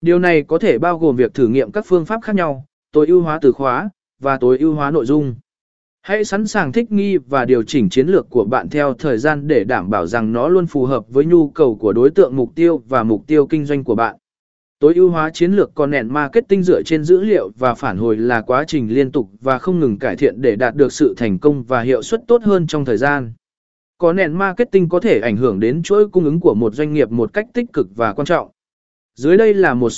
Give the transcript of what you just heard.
Điều này có thể bao gồm việc thử nghiệm các phương pháp khác nhau, tối ưu hóa từ khóa, và tối ưu hóa nội dung. Hãy sẵn sàng thích nghi và điều chỉnh chiến lược của bạn theo thời gian để đảm bảo rằng nó luôn phù hợp với nhu cầu của đối tượng mục tiêu và mục tiêu kinh doanh của bạn. Tối ưu hóa chiến lược content marketing dựa trên dữ liệu và phản hồi là quá trình liên tục và không ngừng cải thiện để đạt được sự thành công và hiệu suất tốt hơn trong thời gian. Content marketing có thể ảnh hưởng đến chuỗi cung ứng của một doanh nghiệp một cách tích cực và quan trọng. Dưới đây là một